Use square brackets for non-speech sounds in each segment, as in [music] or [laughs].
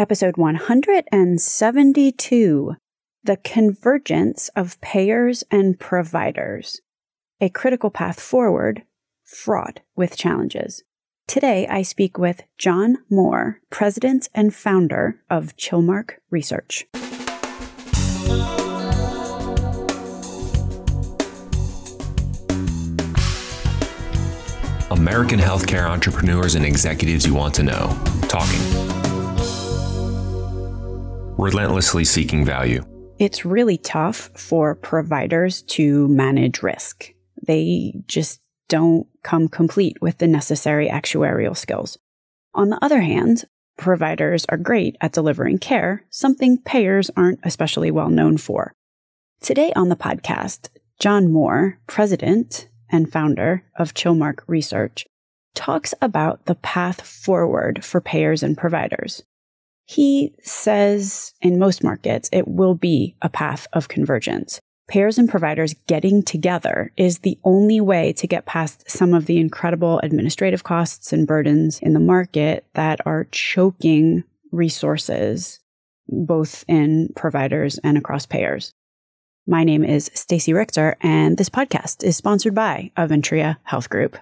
episode 172 The Convergence of Payers and Providers, a critical path forward, fraught with challenges. Today, I speak with John Moore, president and founder of Chilmark Research. American healthcare entrepreneurs and executives you want to know. Talking. Relentlessly seeking value. It's really tough for providers to manage risk. They just don't come complete with the necessary actuarial skills. On the other hand, providers are great at delivering care, something payers aren't especially well known for. Today on the podcast, John Moore, president and founder of Chilmark Research, talks about the path forward for payers and providers. He says in most markets, it will be a path of convergence. Payers and providers getting together is the only way to get past some of the incredible administrative costs and burdens in the market that are choking resources, both in providers and across payers. My name is Stacey Richter, and this podcast is sponsored by Aventria Health Group.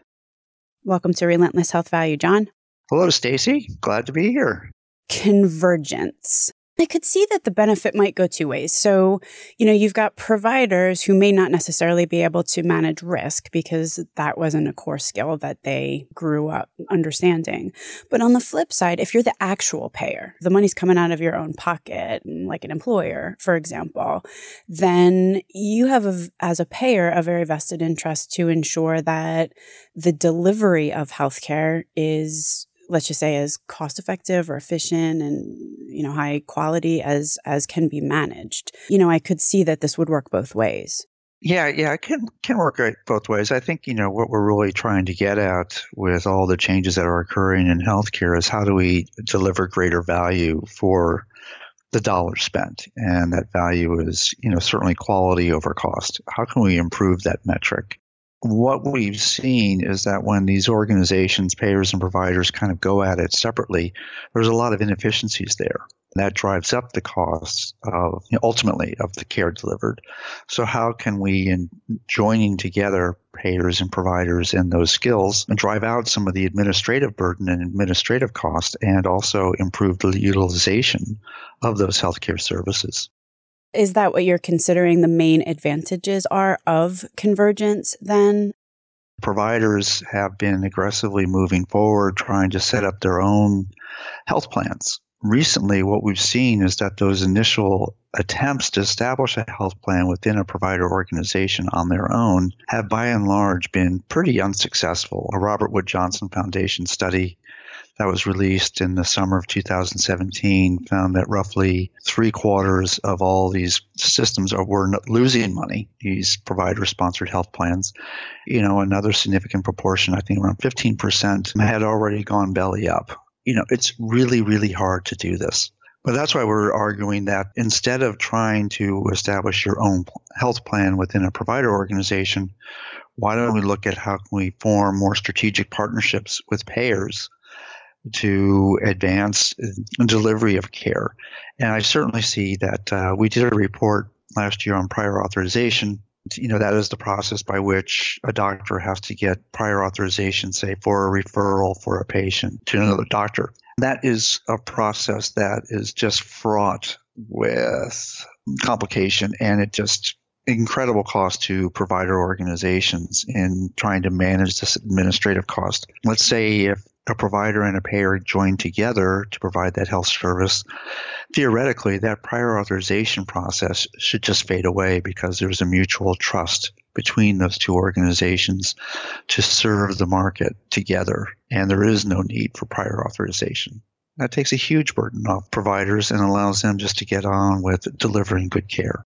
Welcome to Relentless Health Value, John. Hello, Stacey. Glad to be here. Convergence. I could see that the benefit might go two ways. So, you know, you've got providers who may not necessarily be able to manage risk because that wasn't a core skill that they grew up understanding. But on the flip side, if you're the actual payer, the money's coming out of your own pocket, mm, like an employer, for example, then you have, a, as a payer, a very vested interest to ensure that the delivery of healthcare is let's just say as cost effective or efficient and you know high quality as as can be managed. You know i could see that this would work both ways. Yeah yeah it can can work both ways. I think you know what we're really trying to get at with all the changes that are occurring in healthcare is how do we deliver greater value for the dollar spent? And that value is you know certainly quality over cost. How can we improve that metric what we've seen is that when these organizations, payers and providers kind of go at it separately, there's a lot of inefficiencies there. That drives up the costs of you know, ultimately of the care delivered. So how can we, in joining together payers and providers and those skills, and drive out some of the administrative burden and administrative cost, and also improve the utilization of those healthcare services? Is that what you're considering the main advantages are of convergence then? Providers have been aggressively moving forward, trying to set up their own health plans. Recently, what we've seen is that those initial attempts to establish a health plan within a provider organization on their own have by and large been pretty unsuccessful. A Robert Wood Johnson Foundation study that was released in the summer of 2017 found that roughly three quarters of all these systems are, were losing money, these provider sponsored health plans. You know, another significant proportion, I think around 15%, had already gone belly up. You know, it's really, really hard to do this. But that's why we're arguing that instead of trying to establish your own health plan within a provider organization, why don't we look at how can we form more strategic partnerships with payers to advance delivery of care. And I certainly see that uh, we did a report last year on prior authorization. You know, that is the process by which a doctor has to get prior authorization, say, for a referral for a patient to another doctor. That is a process that is just fraught with complication and it just incredible cost to provider organizations in trying to manage this administrative cost. Let's say if a provider and a payer join together to provide that health service, theoretically, that prior authorization process should just fade away because there's a mutual trust between those two organizations to serve the market together. And there is no need for prior authorization. That takes a huge burden off providers and allows them just to get on with delivering good care.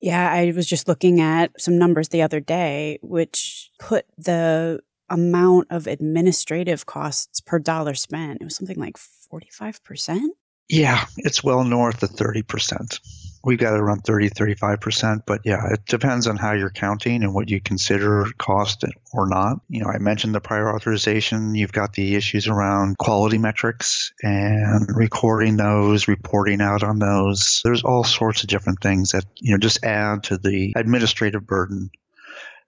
Yeah, I was just looking at some numbers the other day, which put the amount of administrative costs per dollar spent. It was something like 45%. Yeah, it's well north of 30%. We've got around 30, 35%. But yeah, it depends on how you're counting and what you consider cost or not. You know, I mentioned the prior authorization. You've got the issues around quality metrics and recording those, reporting out on those. There's all sorts of different things that, you know, just add to the administrative burden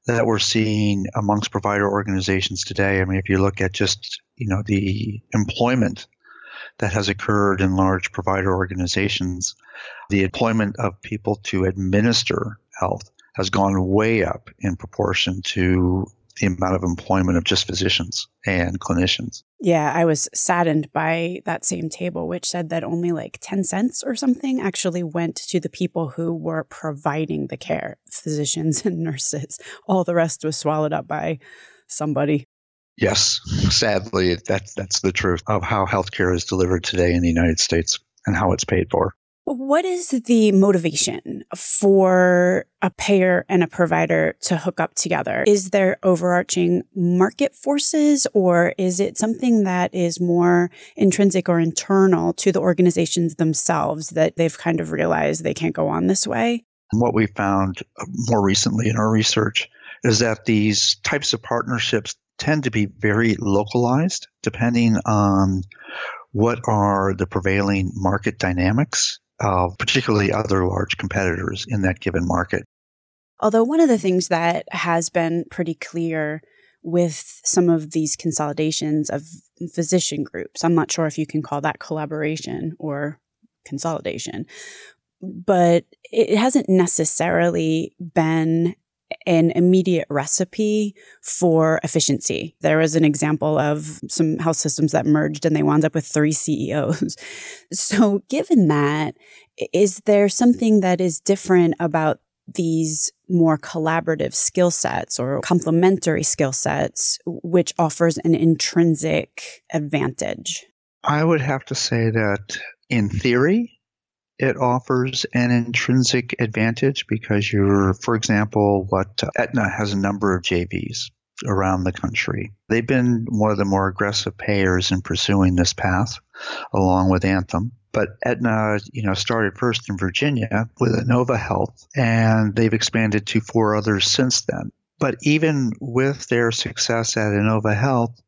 that we're seeing amongst provider organizations today. I mean, if you look at just, you know, the employment that has occurred in large provider organizations, the employment of people to administer health has gone way up in proportion to the amount of employment of just physicians and clinicians. Yeah, I was saddened by that same table, which said that only like 10 cents or something actually went to the people who were providing the care physicians [laughs] and nurses. All the rest was swallowed up by somebody. Yes, sadly, that's, that's the truth of how healthcare is delivered today in the United States and how it's paid for. What is the motivation for a payer and a provider to hook up together? Is there overarching market forces or is it something that is more intrinsic or internal to the organizations themselves that they've kind of realized they can't go on this way? What we found uh, more recently in our research is that these types of partnerships tend to be very localized depending on what are the prevailing market dynamics of particularly other large competitors in that given market. Although one of the things that has been pretty clear with some of these consolidations of physician groups, I'm not sure if you can call that collaboration or consolidation, but it hasn't necessarily been an immediate recipe for efficiency. There was an example of some health systems that merged and they wound up with three CEOs. [laughs] So, given that, is there something that is different about these more collaborative skill sets or complementary skill sets, which offers an intrinsic advantage? I would have to say that in theory, it offers an intrinsic advantage because you're, for example, what uh, Aetna has a number of JVs around the country. They've been one of the more aggressive payers in pursuing this path, along with Anthem. But Aetna, you know, started first in Virginia with Inova Health, and they've expanded to four others since then. But even with their success at Inova Health,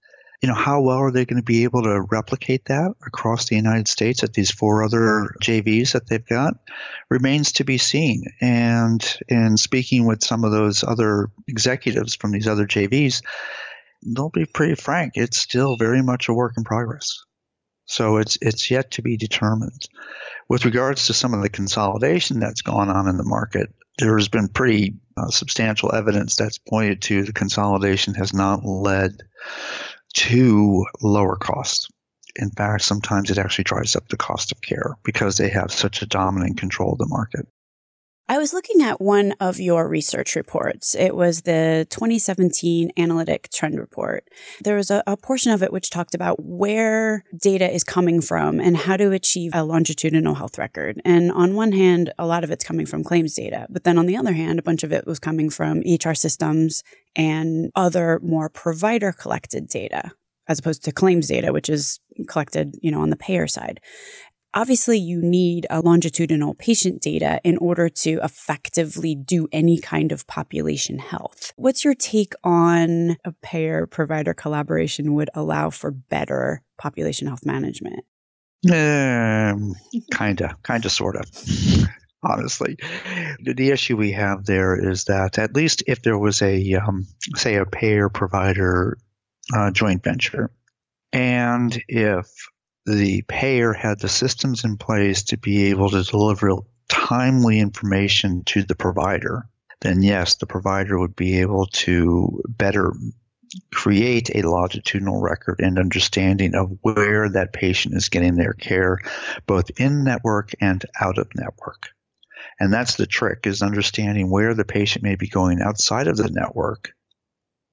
you know, how well are they going to be able to replicate that across the United States at these four other JVs that they've got remains to be seen. And in speaking with some of those other executives from these other JVs, they'll be pretty frank. It's still very much a work in progress. So it's it's yet to be determined. With regards to some of the consolidation that's gone on in the market, there has been pretty uh, substantial evidence that's pointed to the consolidation has not led to lower costs. In fact, sometimes it actually drives up the cost of care because they have such a dominant control of the market. I was looking at one of your research reports. It was the 2017 Analytic Trend Report. There was a, a, portion of it which talked about where data is coming from and how to achieve a longitudinal health record. And on one hand, a lot of it's coming from claims data. But then on the other hand, a bunch of it was coming from EHR systems and other more provider collected data as opposed to claims data, which is collected, you know, on the payer side. Obviously, you need a longitudinal patient data in order to effectively do any kind of population health. What's your take on a payer provider collaboration would allow for better population health management? Um, kinda, kinda, sorta. [laughs] honestly. The issue we have there is that at least if there was a, um, say, a payer provider uh, joint venture, and if the payer had the systems in place to be able to deliver timely information to the provider, then yes, the provider would be able to better create a longitudinal record and understanding of where that patient is getting their care, both in network and out of network. And that's the trick is understanding where the patient may be going outside of the network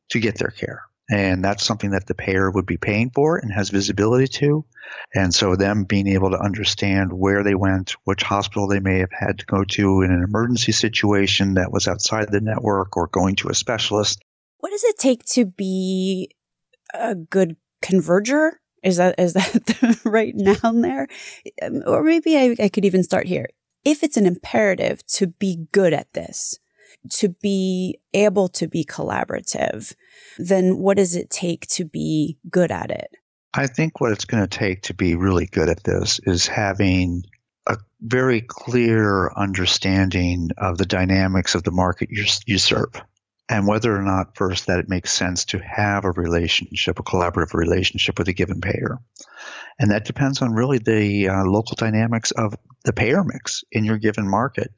to get their care. And that's something that the payer would be paying for and has visibility to. And so, them being able to understand where they went, which hospital they may have had to go to in an emergency situation that was outside the network or going to a specialist. What does it take to be a good converger? Is that is that [laughs] the right noun there? Um, or maybe I, I could even start here. if it's an imperative to be good at this, to be able to be collaborative, then what does it take to be good at it? I think what it's going to take to be really good at this is having a very clear understanding of the dynamics of the market you, you serve and whether or not first that it makes sense to have a relationship, a collaborative relationship with a given payer. And that depends on really the uh, local dynamics of the payer mix in your given market.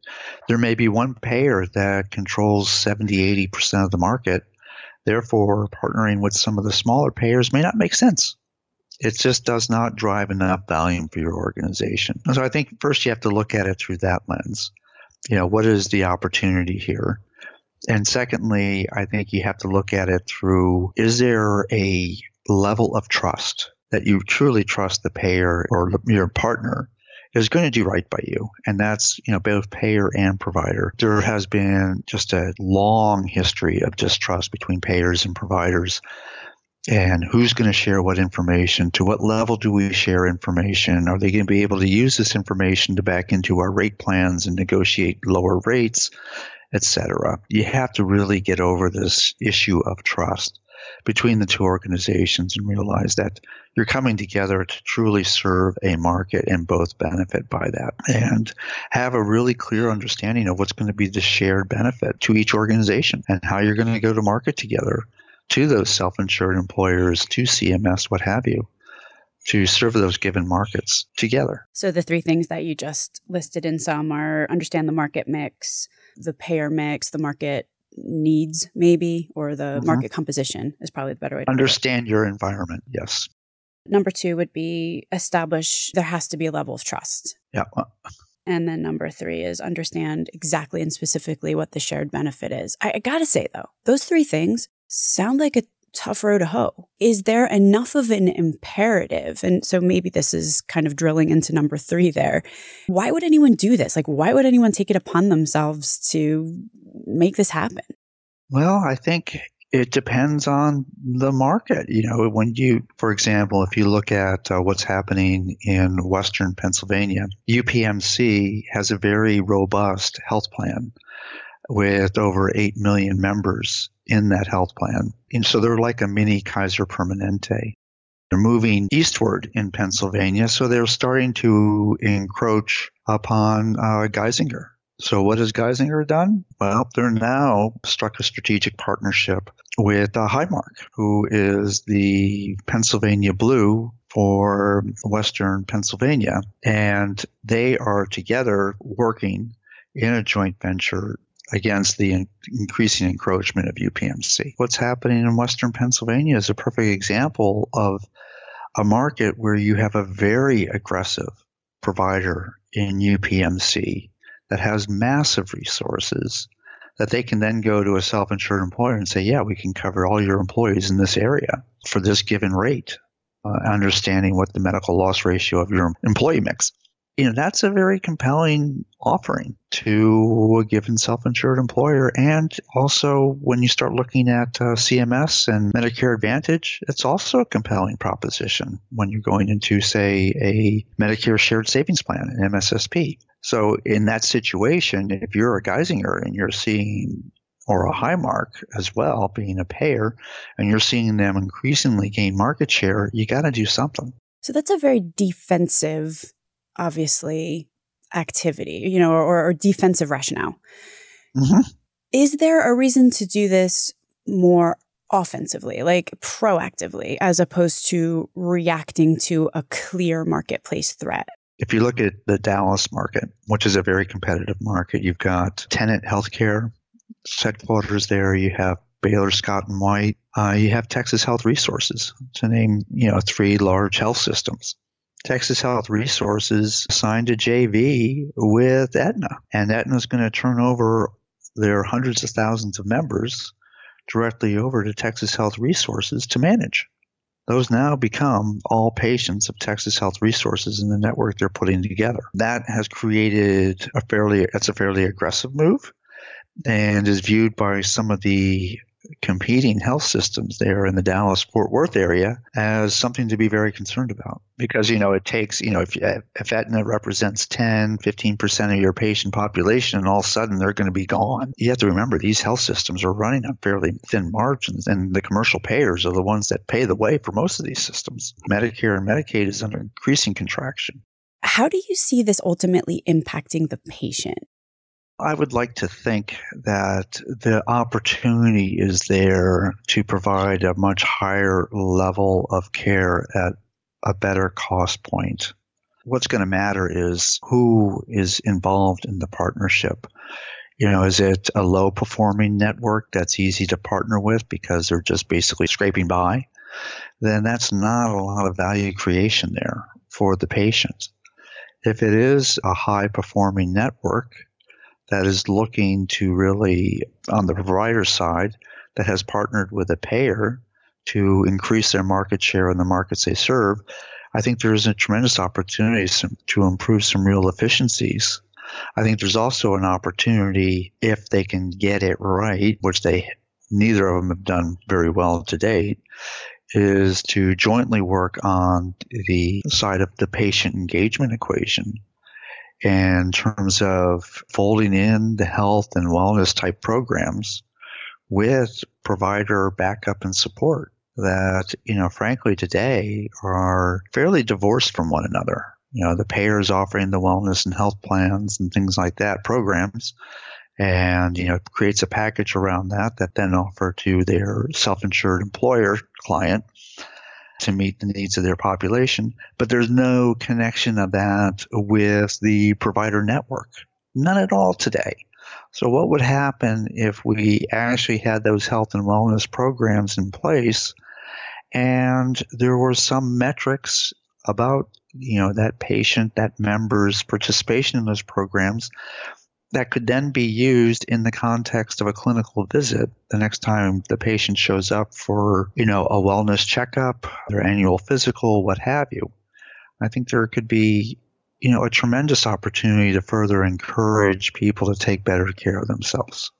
There may be one payer that controls 70, 80% of the market. Therefore, partnering with some of the smaller payers may not make sense. It just does not drive enough volume for your organization. So I think first you have to look at it through that lens. You know, what is the opportunity here? And secondly, I think you have to look at it through is there a level of trust that you truly trust the payer or your partner is going to do right by you. And that's, you know, both payer and provider. There has been just a long history of distrust between payers and providers. And who's going to share what information? To what level do we share information? Are they going to be able to use this information to back into our rate plans and negotiate lower rates? Etc. You have to really get over this issue of trust between the two organizations and realize that you're coming together to truly serve a market and both benefit by that and have a really clear understanding of what's going to be the shared benefit to each organization and how you're going to go to market together to those self-insured employers to CMS what have you to serve those given markets together. So the three things that you just listed in sum are understand the market mix, the payer mix, the market needs, maybe, or the mm-hmm. market composition is probably the better way to understand your environment. Yes. Number two would be establish there has to be a level of trust. Yeah. And then number three is understand exactly and specifically what the shared benefit is. I, I gotta say though, those three things sound like a tough row to hoe. Is there enough of an imperative? And so maybe this is kind of drilling into number three there. Why would anyone do this? Like, why would anyone take it upon themselves to make this happen? Well, I think it depends on the market. You know, when you, for example, if you look at uh, what's happening in Western Pennsylvania, UPMC has a very robust health plan with over 8 million members in that health plan. And so they're like a mini Kaiser Permanente. They're moving eastward in Pennsylvania, so they're starting to encroach upon uh, Geisinger. So what has Geisinger done? Well, they're now struck a strategic partnership with uh, Highmark, who is the Pennsylvania Blue for Western Pennsylvania. And they are together working in a joint venture against the in- increasing encroachment of UPMC. What's happening in Western Pennsylvania is a perfect example of a market where you have a very aggressive provider in UPMC that has massive resources that they can then go to a self-insured employer and say, yeah, we can cover all your employees in this area for this given rate, uh, understanding what the medical loss ratio of your employee mix you know that's a very compelling offering to a given self-insured employer. And also when you start looking at uh, cms and medicare advantage it's also a compelling proposition when you're going into say a medicare shared savings plan an mssp so in that situation if you're a geisinger and you're seeing or a Highmark as well being a payer and you're seeing them increasingly gain market share you got to do something. So that's a very defensive obviously activity, you know, or, or defensive rationale. Mm-hmm. Is there a reason to do this more offensively, like proactively, as opposed to reacting to a clear marketplace threat? If you look at the Dallas market, which is a very competitive market, you've got Tenet Healthcare headquarters there. You have Baylor Scott and White. Uh, you have Texas Health Resources to name, you know, three large health systems. Texas Health Resources signed a JV with Aetna, and Aetna is going to turn over their hundreds of thousands of members directly over to Texas Health Resources to manage. Those now become all patients of Texas Health Resources in the network they're putting together. That has created a fairly it's a fairly aggressive move and is viewed by some of the competing health systems there in the Dallas Fort Worth area as something to be very concerned about. Because you know it takes you know if if Aetna represents 10 15% of your patient population and all of a sudden they're going to be gone you have to remember these health systems are running on fairly thin margins and the commercial payers are the ones that pay the way for most of these systems. Medicare and Medicaid is under increasing contraction. How do you see this ultimately impacting the patient I would like to think that the opportunity is there to provide a much higher level of care at a better cost point. What's going to matter is who is involved in the partnership. You know, is it a low performing network that's easy to partner with because they're just basically scraping by? Then that's not a lot of value creation there for the patient. If it is a high performing network, that is looking to really, on the provider side, that has partnered with a payer to increase their market share in the markets they serve, I think there's a tremendous opportunity to improve some real efficiencies. I think there's also an opportunity if they can get it right, which they neither of them have done very well to date, is to jointly work on the side of the patient engagement equation in terms of folding in the health and wellness type programs with provider backup and support that, you know, frankly today are fairly divorced from one another. You know, the payers offering the wellness and health plans and things like that programs and, you know, creates a package around that that then offer to their self-insured employer client to meet the needs of their population, but there's no connection of that with the provider network. None at all today. So, what would happen if we actually had those health and wellness programs in place and there were some metrics about you know that patient that member's participation in those programs that could then be used in the context of a clinical visit the next time the patient shows up for, you know, a wellness checkup, their annual physical, what have you. I think there could be, you know, a tremendous opportunity to further encourage people to take better care of themselves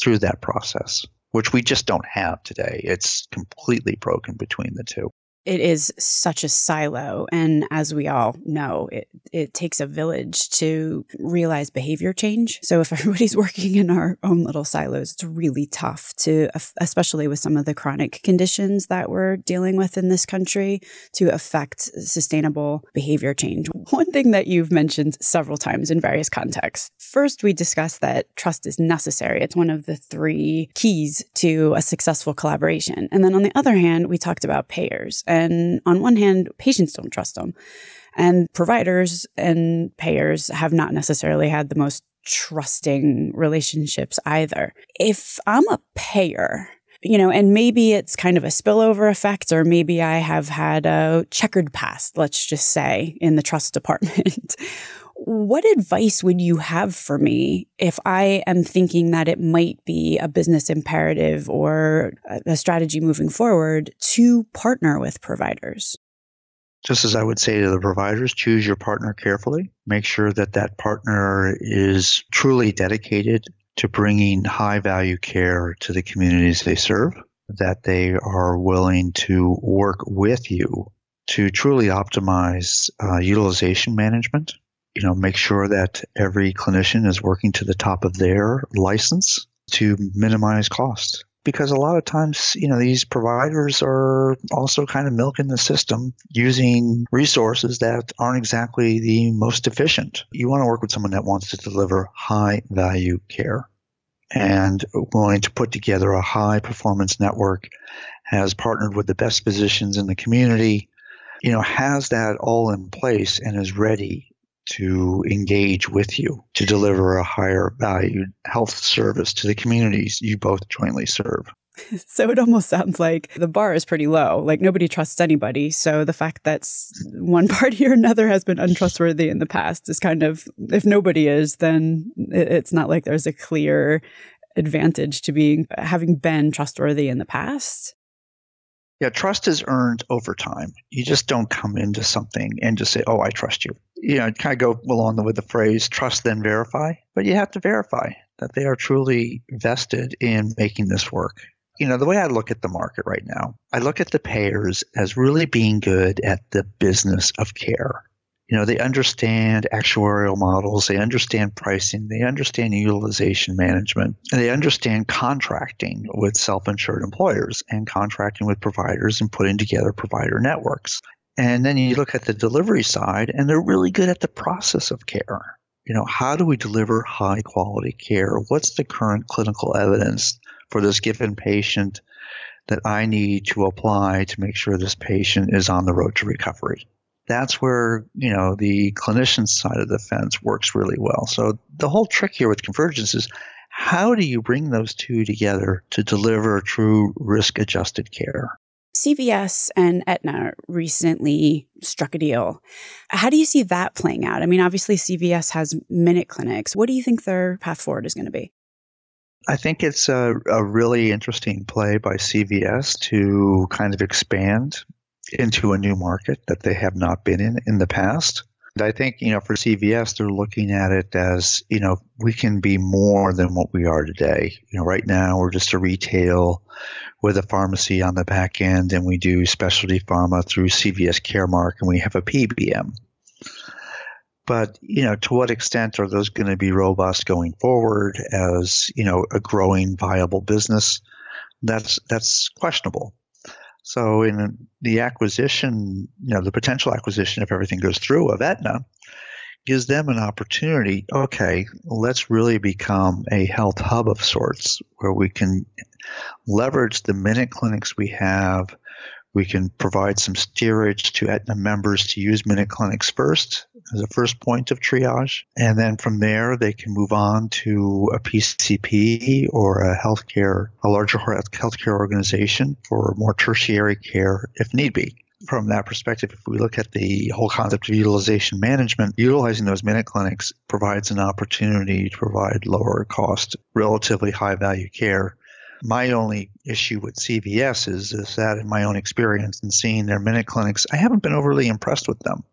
through that process, which we just don't have today. It's completely broken between the two it is such a silo. And as we all know, it, it takes a village to realize behavior change. So if [laughs] everybody's working in our own little silos, it's really tough to, especially with some of the chronic conditions that we're dealing with in this country, to affect sustainable behavior change. [laughs] One thing that you've mentioned several times in various contexts. First, we discussed that trust is necessary. It's one of the three keys to a successful collaboration. And then on the other hand, we talked about payers and on one hand, patients don't trust them. And providers and payers have not necessarily had the most trusting relationships either. If I'm a payer, you know, and maybe it's kind of a spillover effect, or maybe I have had a checkered past, let's just say, in the trust [laughs] department. What advice would you have for me if I am thinking that it might be a business imperative or a strategy moving forward to partner with providers? Just as I would say to the providers, choose your partner carefully. Make sure that that partner is truly dedicated to bringing high value care to the communities they serve, that they are willing to work with you to truly optimize uh, utilization management you know, make sure that every clinician is working to the top of their license to minimize cost. Because a lot of times, you know, these providers are also kind of milking the system using resources that aren't exactly the most efficient. You want to work with someone that wants to deliver high value care and willing to put together a high performance network, has partnered with the best physicians in the community, you know, has that all in place and is ready to engage with you to deliver a higher valued health service to the communities you both jointly serve. [laughs] So it almost sounds like the bar is pretty low. Like nobody trusts anybody. So the fact that one [laughs] party or another has been untrustworthy in the past is kind of, if nobody is, then it's not like there's a clear advantage to being having been trustworthy in the past. Yeah, trust is earned over time. You just don't come into something and just say, "Oh, I trust you." You know, kind of go along with the phrase "trust then verify," but you have to verify that they are truly vested in making this work. you know, the way I look at the market right now, I look at the payers as really being good at the business of care. You know, they understand actuarial models, they understand pricing, they understand utilization management, and they understand contracting with self insured employers and contracting with providers and putting together provider networks. And then you look at the delivery side, and they're really good at the process of care. You know, how do we deliver high quality care? What's the current clinical evidence for this given patient that I need to apply to make sure this patient is on the road to recovery? That's where, you know, the clinician side of the fence works really well. So the whole trick here with convergence is how do you bring those two together to deliver true risk adjusted care? CVS and Aetna recently struck a deal. How do you see that playing out? I mean, obviously, CVS has minute clinics. What do you think their path forward is going to be? I think it's a, a really interesting play by CVS to kind of expand into a new market that they have not been in in the past. And I think, you know, for CVS, they're looking at it as, you know, we can be more than what we are today. You know, right now we're just a retail with a pharmacy on the back end, and we do specialty pharma through CVS Caremark, and we have a PBM. But you know, to what extent are those going to be robust going forward as you know a growing viable business? That's that's questionable. So in the acquisition, you know, the potential acquisition, if everything goes through, of Aetna, gives them an opportunity. Okay, let's really become a health hub of sorts where we can leverage the minute clinics we have. We can provide some steerage to Aetna members to use minute clinics first as a first point of triage. And then from there, they can move on to a PCP or a healthcare, a larger healthcare organization for more tertiary care if need be from that perspective, if we look at the whole concept of utilization management, utilizing those minute clinics provides an opportunity to provide lower cost, relatively high value care. My only issue with CVS is, is that in my own experience and seeing their minute clinics, I haven't been overly impressed with them.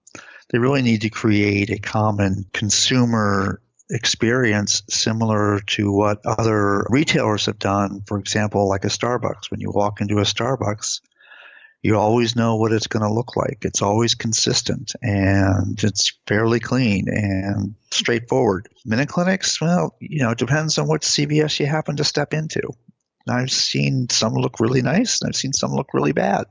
They really need to create a common consumer experience similar to what other retailers have done. For example, like a Starbucks. When you walk into a Starbucks, you always know what it's going to look like. It's always consistent and it's fairly clean and straightforward. Minute clinics, well, you know, it depends on what CVS you happen to step into. I've seen some look really nice and I've seen some look really bad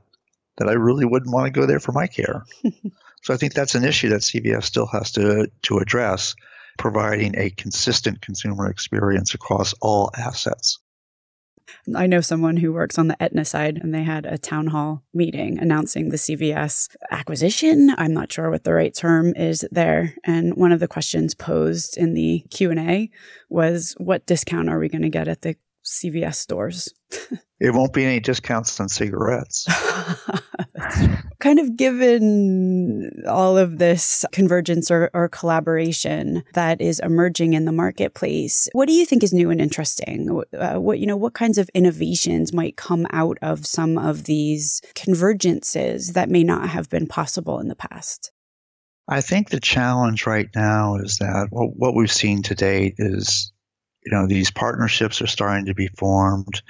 that I really wouldn't want to go there for my care. [laughs] so I think that's an issue that CVS still has to, to address, providing a consistent consumer experience across all assets. I know someone who works on the Aetna side, and they had a town hall meeting announcing the CVS acquisition. I'm not sure what the right term is there. And one of the questions posed in the Q and A was, "What discount are we going to get at the CVS stores?" [laughs] it won't be any discounts on cigarettes. [laughs] kind of given all of this convergence or, or, collaboration that is emerging in the marketplace, what do you think is new and interesting? Uh, what you know, what kinds of innovations might come out of some of these convergences that may not have been possible in the past? I think the challenge right now is that what we've seen to date is you know these partnerships are starting to be formed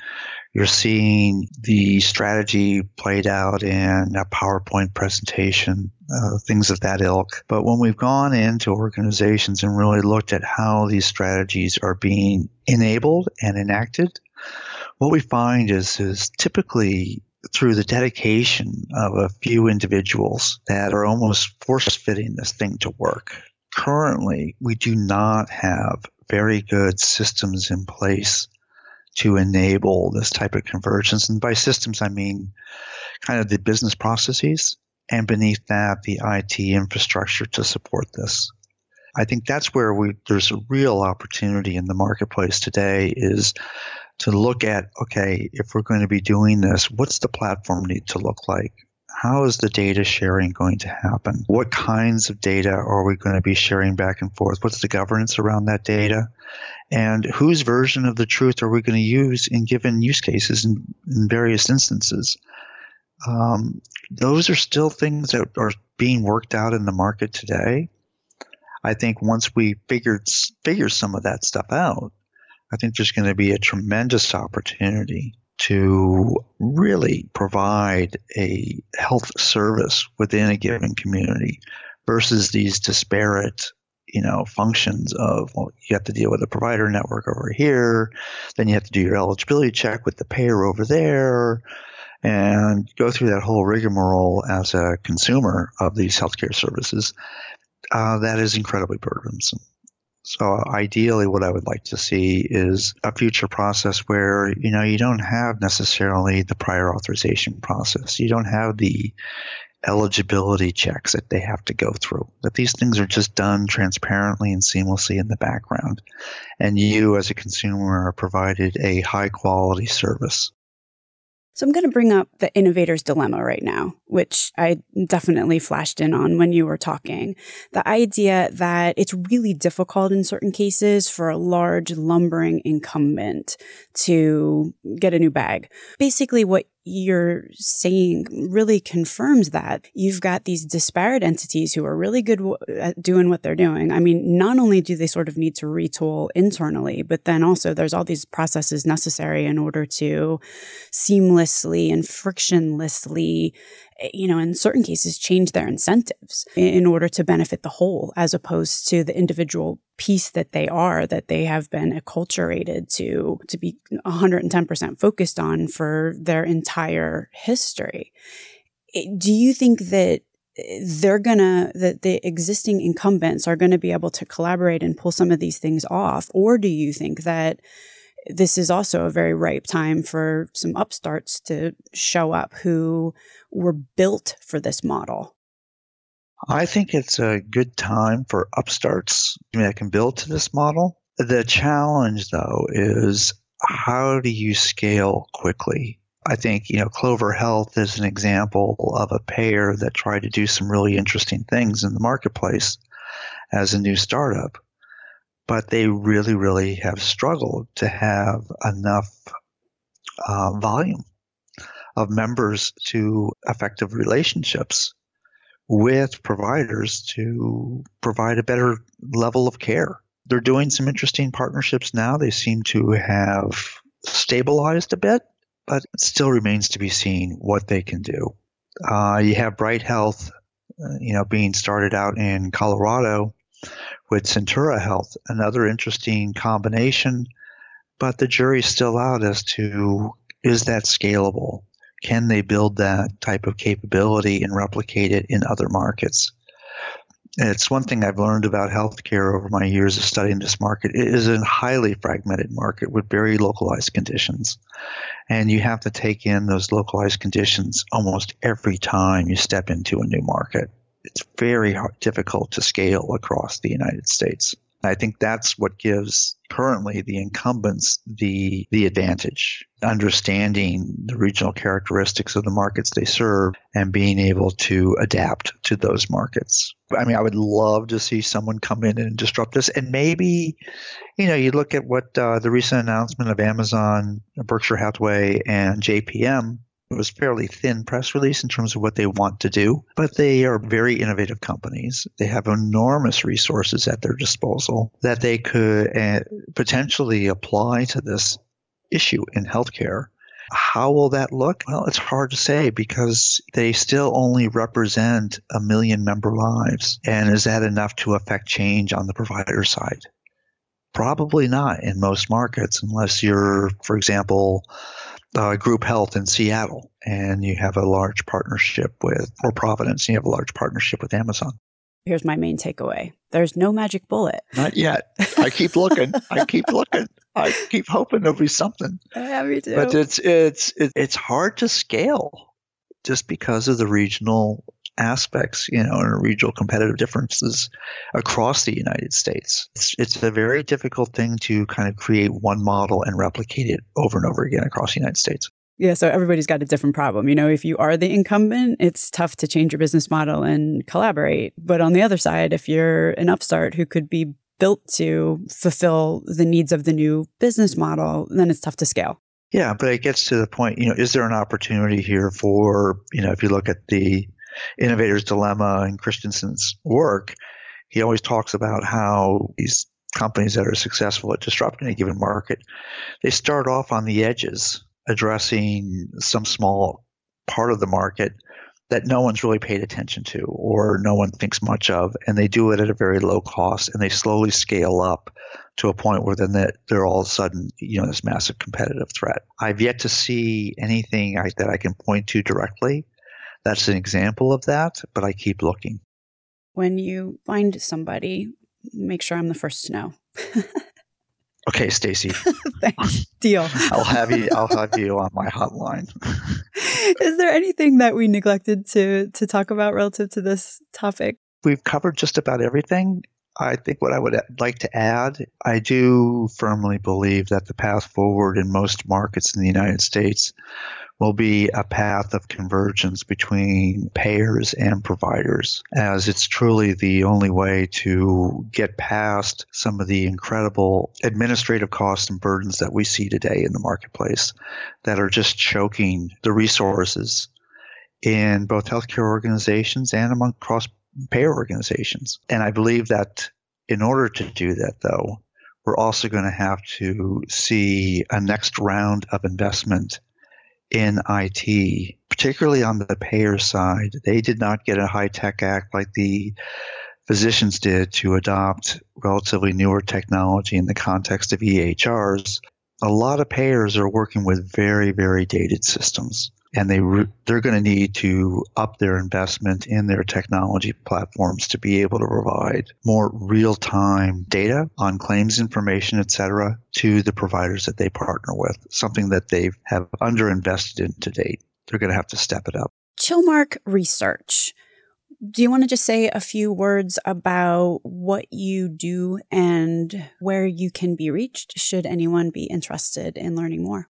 you're seeing the strategy played out in a PowerPoint presentation, uh, things of that ilk. But when we've gone into organizations and really looked at how these strategies are being enabled and enacted, what we find is, is typically through the dedication of a few individuals that are almost force fitting this thing to work. Currently, we do not have very good systems in place to enable this type of convergence. And by systems, I mean kind of the business processes and beneath that, the IT infrastructure to support this. I think that's where we, there's a real opportunity in the marketplace today is to look at, okay, if we're going to be doing this, what's the platform need to look like? How is the data sharing going to happen? What kinds of data are we going to be sharing back and forth? What's the governance around that data? And whose version of the truth are we going to use in given use cases in, in various instances? Um, those are still things that are being worked out in the market today. I think once we figured figure some of that stuff out, I think there's going to be a tremendous opportunity to really provide a health service within a given community versus these disparate you know functions of well you have to deal with a provider network over here then you have to do your eligibility check with the payer over there and go through that whole rigmarole as a consumer of these healthcare services. Uh, that is incredibly burdensome so ideally, what I would like to see is a future process where you know you don't have necessarily the prior authorization process. You don't have the eligibility checks that they have to go through. That these things are just done transparently and seamlessly in the background, and you as a consumer are provided a high quality service. So I'm going to bring up the innovator's dilemma right now, which I definitely flashed in on when you were talking. The idea that it's really difficult in certain cases for a large lumbering incumbent to get a new bag. Basically, what you're saying really confirms that you've got these disparate entities who are really good at doing what they're doing. I mean, not only do they sort of need to retool internally, but then also there's all these processes necessary in order to seamlessly and frictionlessly Eh, you know, in certain cases, change their incentives in order to benefit the whole, as opposed to the individual piece that they are, that they have been acculturated to, to be 110% focused on for their entire history. Do you think that eh, they're gonna that the existing incumbents are gonna be able to collaborate and pull some of these things off or do you think that this is also a very ripe time for some upstarts to show up who were built for this model. I think it's a good time for upstarts that can build to this model. The challenge, though, is how do you scale quickly? I think, you know, Clover Health is an example of a payer that tried to do some really interesting things in the marketplace as a new startup but they really, really have struggled to have enough uh, volume of members to effective relationships with providers to provide a better level of care. They're doing some interesting partnerships now. They seem to have stabilized a bit, but it still remains to be seen what they can do. Uh, you have Bright Health, uh, you know, being started out in Colorado with Centura Health, another interesting combination, but the jury's still out as to is that scalable? Can they build that type of capability and replicate it in other markets? It's one thing I've learned about healthcare over my years of studying this market. It is a highly fragmented market with very localized conditions. And you have to take in those localized conditions almost every time you step into a new market it's very hard, difficult to scale across the United States. I think that's what gives currently the incumbents the the advantage, understanding the regional characteristics of the markets they serve and being able to adapt to those markets. I mean, I would love to see someone come in and disrupt this, and maybe, you know, you look at what uh, the recent announcement of Amazon, Berkshire Hathaway, and JPM it was fairly thin press release in terms of what they want to do, but they are very innovative companies. They have enormous resources at their disposal that they could uh, potentially apply to this issue in healthcare. How will that look? Well, it's hard to say because they still only represent a million member lives. And is that enough to affect change on the provider side? Probably not in most markets, unless you're, for example, uh, Group Health in Seattle, and you have a large partnership with, or Providence, and you have a large partnership with Amazon. Here's my main takeaway there's no magic bullet. Not yet. I keep looking. I keep looking. I keep hoping there'll be something. [laughs] Yeah, me too. But it's it's it's hard to scale just because of the regional aspects, you know, and regional competitive differences across the United States. It's, it's a very difficult thing to kind of create one model and replicate it over and over again across the United States. Yeah, so everybody's got a different problem. You know, if you are the incumbent, it's tough to change your business model and collaborate. But on the other side, if you're an upstart who could be built to fulfill the needs of the new business model, then it's tough to scale. Yeah, but it gets to the point, you know, is there an opportunity here for, you know, if you look at the Innovator's Dilemma and Christensen's work, he always talks about how these companies that are successful at disrupting a given market, they start off on the edges addressing some small part of the market that no one's really paid attention to or no one thinks much of and they do it at a very low cost and they slowly scale up to a point where then they're all of a sudden you know this massive competitive threat. I've yet to see anything I, that i can point to directly that's an example of that but i keep looking when you find somebody make sure i'm the first to know Okay, Stacey. [laughs] Thanks. Deal. I'll have you. I'll have [laughs] you on my hotline. [laughs] Is there anything that we neglected to to talk about relative to this topic? We've covered just about everything. I think what I would like to add, I do firmly believe that the path forward in most markets in the United States will be a path of convergence between payers and providers, as it's truly the only way to get past some of the incredible administrative costs and burdens that we see today in the marketplace that are just choking the resources in both healthcare organizations and among cross payer organizations. And I believe that in order to do that, though, we're also going to have to see a next round of investment in IT, particularly on the payer side. They did not get a HITECH Act like the physicians did to adopt relatively newer technology in the context of EHRs. A lot of payers are working with very, very dated systems and they re- they're going to need to up their investment in their technology platforms to be able to provide more real-time data on claims information, et cetera, to the providers that they partner with. Something that they have underinvested in to date. They're going to have to step it up. Chilmark Research. Do you want to just say a few words about what you do and where you can be reached should anyone be interested in learning more?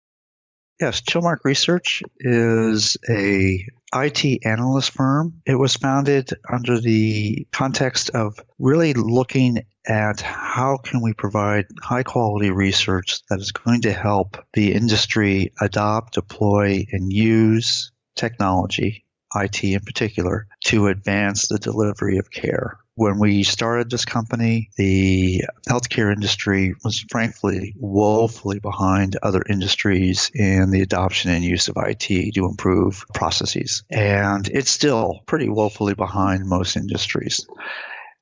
Yes, Chilmark Research is a IT analyst firm. It was founded under the context of really looking at how can we provide high quality research that is going to help the industry adopt, deploy, and use technology, IT in particular, to advance the delivery of care when we started this company, the healthcare industry was frankly woefully behind other industries in the adoption and use of IT to improve processes. And it's still pretty woefully behind most industries.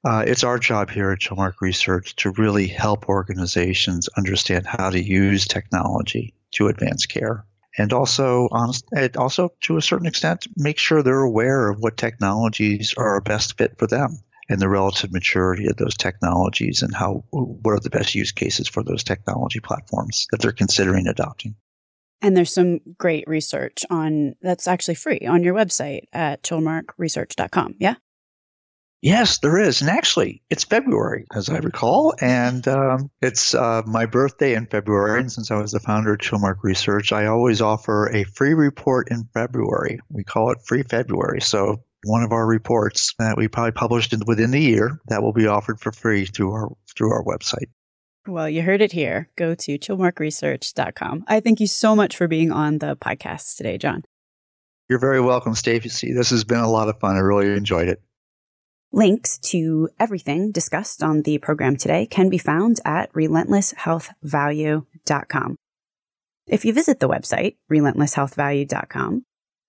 Uh, it's our job here at Chilmark Research to really help organizations understand how to use technology to advance care and also also to a certain extent make sure they're aware of what technologies are a best fit for them and the relative maturity of those technologies and how what are the best use cases for those technology platforms that they're considering adopting. And there's some great research on that's actually free on your website at chilmarkresearch.com. Yeah. Yes, there is. And actually, it's February, as I recall. And um, it's uh, my birthday in February. And since I was the founder of Chilmark Research, I always offer a free report in February. We call it Free February. So one of our reports that we probably published within the year that will be offered for free through our through our website. Well, you heard it here. Go to chilmarkresearch.com. I thank you so much for being on the podcast today, John. You're very welcome, Stacey. This has been a lot of fun. I really enjoyed it. Links to everything discussed on the program today can be found at relentlesshealthvalue.com. If you visit the website, relentlesshealthvalue.com,